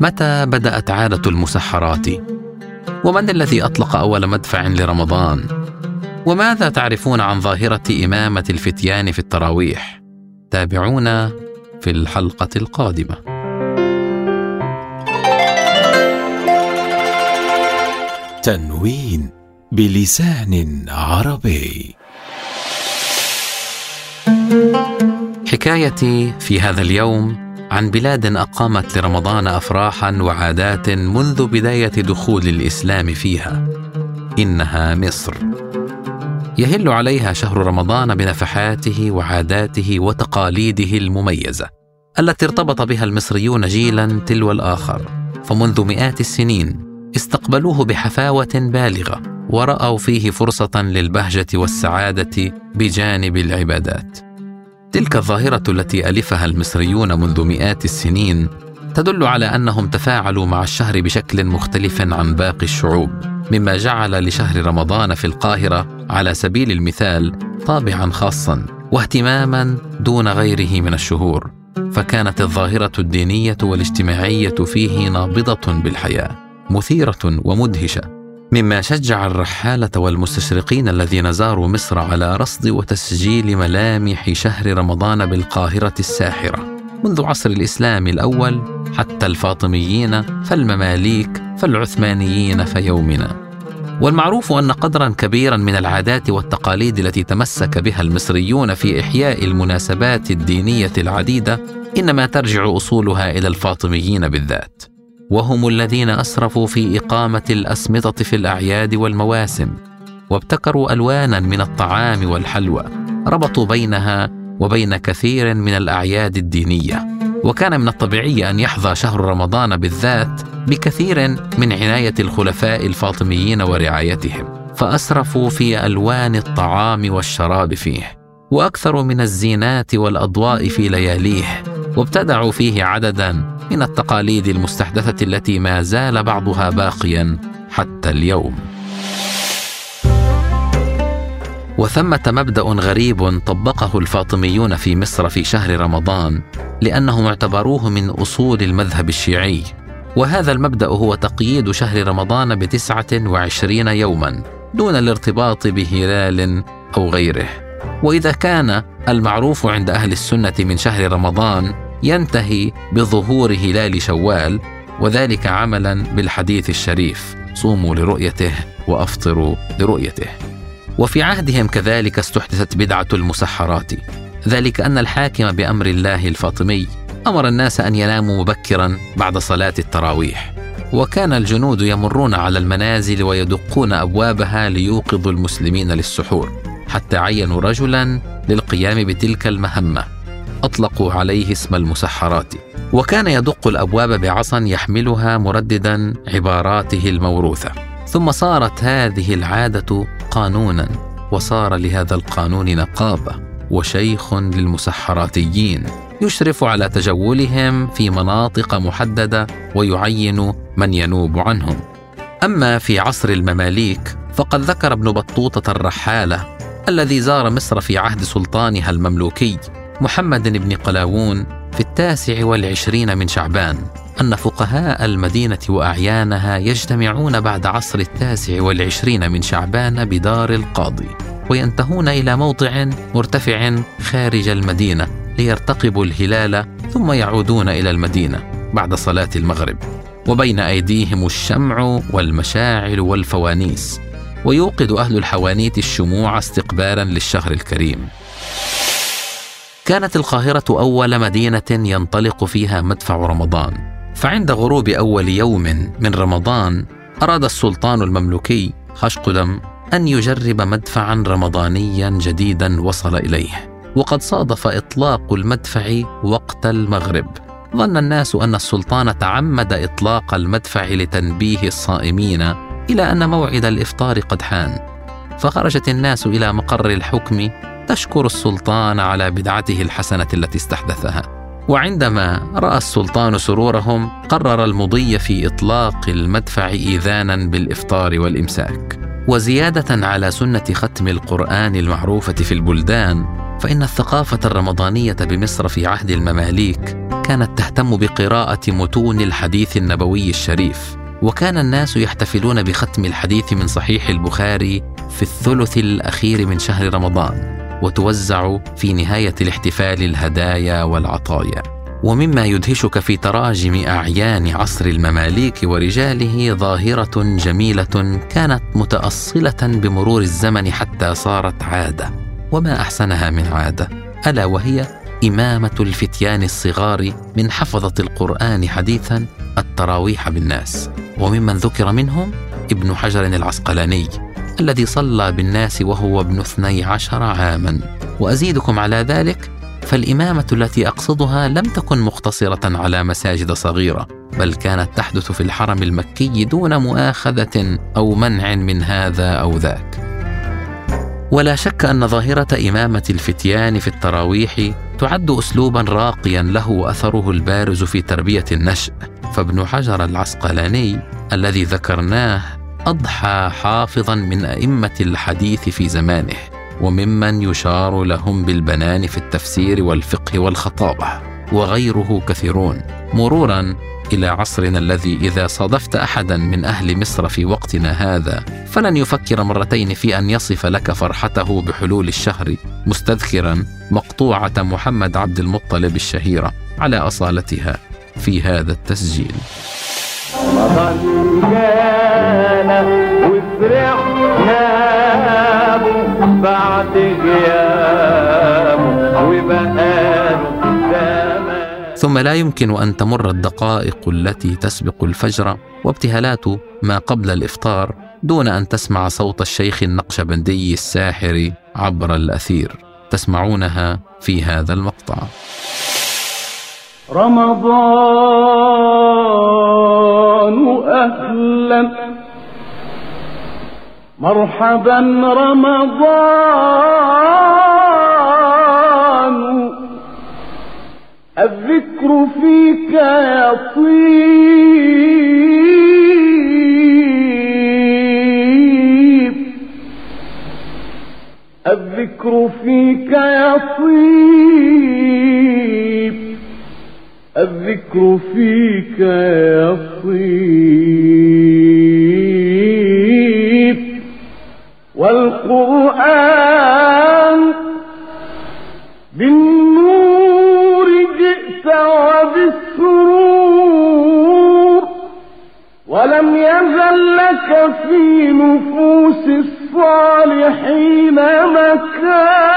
متى بدأت عادة المسحرات؟ ومن الذي أطلق أول مدفع لرمضان؟ وماذا تعرفون عن ظاهرة إمامة الفتيان في التراويح؟ تابعونا في الحلقة القادمة. تنوين بلسان عربي. حكايتي في هذا اليوم عن بلاد أقامت لرمضان افراحا وعادات منذ بداية دخول الإسلام فيها. إنها مصر. يهل عليها شهر رمضان بنفحاته وعاداته وتقاليده المميزة التي ارتبط بها المصريون جيلا تلو الآخر. فمنذ مئات السنين استقبلوه بحفاوة بالغة ورأوا فيه فرصة للبهجة والسعادة بجانب العبادات. تلك الظاهرة التي ألفها المصريون منذ مئات السنين تدل على أنهم تفاعلوا مع الشهر بشكل مختلف عن باقي الشعوب مما جعل لشهر رمضان في القاهرة على سبيل المثال طابعا خاصا واهتماما دون غيره من الشهور فكانت الظاهرة الدينية والاجتماعية فيه نابضة بالحياة مثيرة ومدهشة. مما شجع الرحالة والمستشرقين الذين زاروا مصر على رصد وتسجيل ملامح شهر رمضان بالقاهرة الساحرة. منذ عصر الإسلام الأول حتى الفاطميين فالمماليك فالعثمانيين فيومنا. والمعروف أن قدرا كبيرا من العادات والتقاليد التي تمسك بها المصريون في إحياء المناسبات الدينية العديدة إنما ترجع أصولها إلى الفاطميين بالذات. وهم الذين أسرفوا في إقامة الأسمطة في الأعياد والمواسم وابتكروا ألوانا من الطعام والحلوى ربطوا بينها وبين كثير من الأعياد الدينية. وكان من الطبيعي أن يحظى شهر رمضان بالذات بكثير من عناية الخلفاء الفاطميين ورعايتهم فأسرفوا في ألوان الطعام والشراب فيه. واكثروا من الزينات والأضواء في لياليه وابتدعوا فيه عددا من التقاليد المستحدثة التي ما زال بعضها باقيا حتى اليوم. وثمة مبدأ غريب طبقه الفاطميون في مصر في شهر رمضان لأنهم اعتبروه من أصول المذهب الشيعي. وهذا المبدأ هو تقييد شهر رمضان بتسعة وعشرين يوما دون الارتباط بهلال أو غيره. وإذا كان المعروف عند أهل السنة من شهر رمضان ينتهي بظهور هلال شوال وذلك عملا بالحديث الشريف. صوموا لرؤيته وأفطروا لرؤيته. وفي عهدهم كذلك استحدثت بدعة المسحرات. ذلك أن الحاكم بأمر الله الفاطمي أمر الناس أن يناموا مبكرا بعد صلاة التراويح. وكان الجنود يمرون على المنازل ويدقون أبوابها ليوقظوا المسلمين للسحور حتى عينوا رجلا للقيام بتلك المهمة. أطلقوا عليه اسم المسحرات وكان يدق الأبواب بعصا يحملها مرددا عباراته الموروثة. ثم صارت هذه العادة قانونا وصار لهذا القانون نقابة وشيخ للمسحراتيين يشرف على تجولهم في مناطق محددة ويعين من ينوب عنهم. أما في عصر المماليك فقد ذكر ابن بطوطة الرحالة الذي زار مصر في عهد سلطانها المملوكي. محمد بن قلاوون في التاسع والعشرين من شعبان أن فقهاء المدينة وأعيانها يجتمعون بعد عصر التاسع والعشرين من شعبان بدار القاضي وينتهون إلى موضع مرتفع خارج المدينة ليرتقبوا الهلال ثم يعودون إلى المدينة بعد صلاة المغرب وبين أيديهم الشمع والمشاعل والفوانيس ويوقد أهل الحوانيت الشموع استقبالا للشهر الكريم. كانت القاهرة أول مدينة ينطلق فيها مدفع رمضان. فعند غروب أول يوم من رمضان أراد السلطان المملوكي خشقدم أن يجرب مدفعا رمضانيا جديدا وصل إليه. وقد صادف إطلاق المدفع وقت المغرب. ظن الناس أن السلطان تعمد إطلاق المدفع لتنبيه الصائمين إلى أن موعد الإفطار قد حان. فخرجت الناس إلى مقر الحكم تشكر السلطان على بدعته الحسنة التي استحدثها. وعندما رأى السلطان سرورهم قرر المضي في إطلاق المدفع إيذانا بالإفطار والإمساك. وزيادة على سنة ختم القرآن المعروفة في البلدان فإن الثقافة الرمضانية بمصر في عهد المماليك كانت تهتم بقراءة متون الحديث النبوي الشريف. وكان الناس يحتفلون بختم الحديث من صحيح البخاري في الثلث الأخير من شهر رمضان. وتوزع في نهاية الاحتفال الهدايا والعطايا. ومما يدهشك في تراجم أعيان عصر المماليك ورجاله ظاهرة جميلة كانت متأصلة بمرور الزمن حتى صارت عادة. وما أحسنها من عادة؟ ألا وهي إمامة الفتيان الصغار من حفظة القرآن حديثا التراويح بالناس. وممن ذكر منهم ابن حجر العسقلاني. الذي صلى بالناس وهو ابن اثني عشر عاما. وأزيدكم على ذلك فالإمامة التي أقصدها لم تكن مقتصرة على مساجد صغيرة بل كانت تحدث في الحرم المكي دون مؤاخذة أو منع من هذا أو ذاك. ولا شك أن ظاهرة إمامة الفتيان في التراويح تعد اسلوبا راقيا له اثره البارز في تربية النشء فابن حجر العسقلاني الذي ذكرناه أضحى حافظا من أئمة الحديث في زمانه وممن يشار لهم بالبنان في التفسير والفقه والخطابة وغيره كثيرون. مرورا إلى عصرنا الذي إذا صادفت احدا من أهل مصر في وقتنا هذا فلن يفكر مرتين في أن يصف لك فرحته بحلول الشهر مستذكرا مقطوعة محمد عبد المطلب الشهيرة على أصالتها في هذا التسجيل. لا يمكن أن تمر الدقائق التي تسبق الفجر وابتهالات ما قبل الإفطار دون أن تسمع صوت الشيخ النقشبندي الساحر عبر الأثير. تسمعونها في هذا المقطع. رمضان أهلا. مرحبا رمضان. الذكر فيك يطيب الذكر فيك يطيب الذكر فيك يطيب الصالحين مكان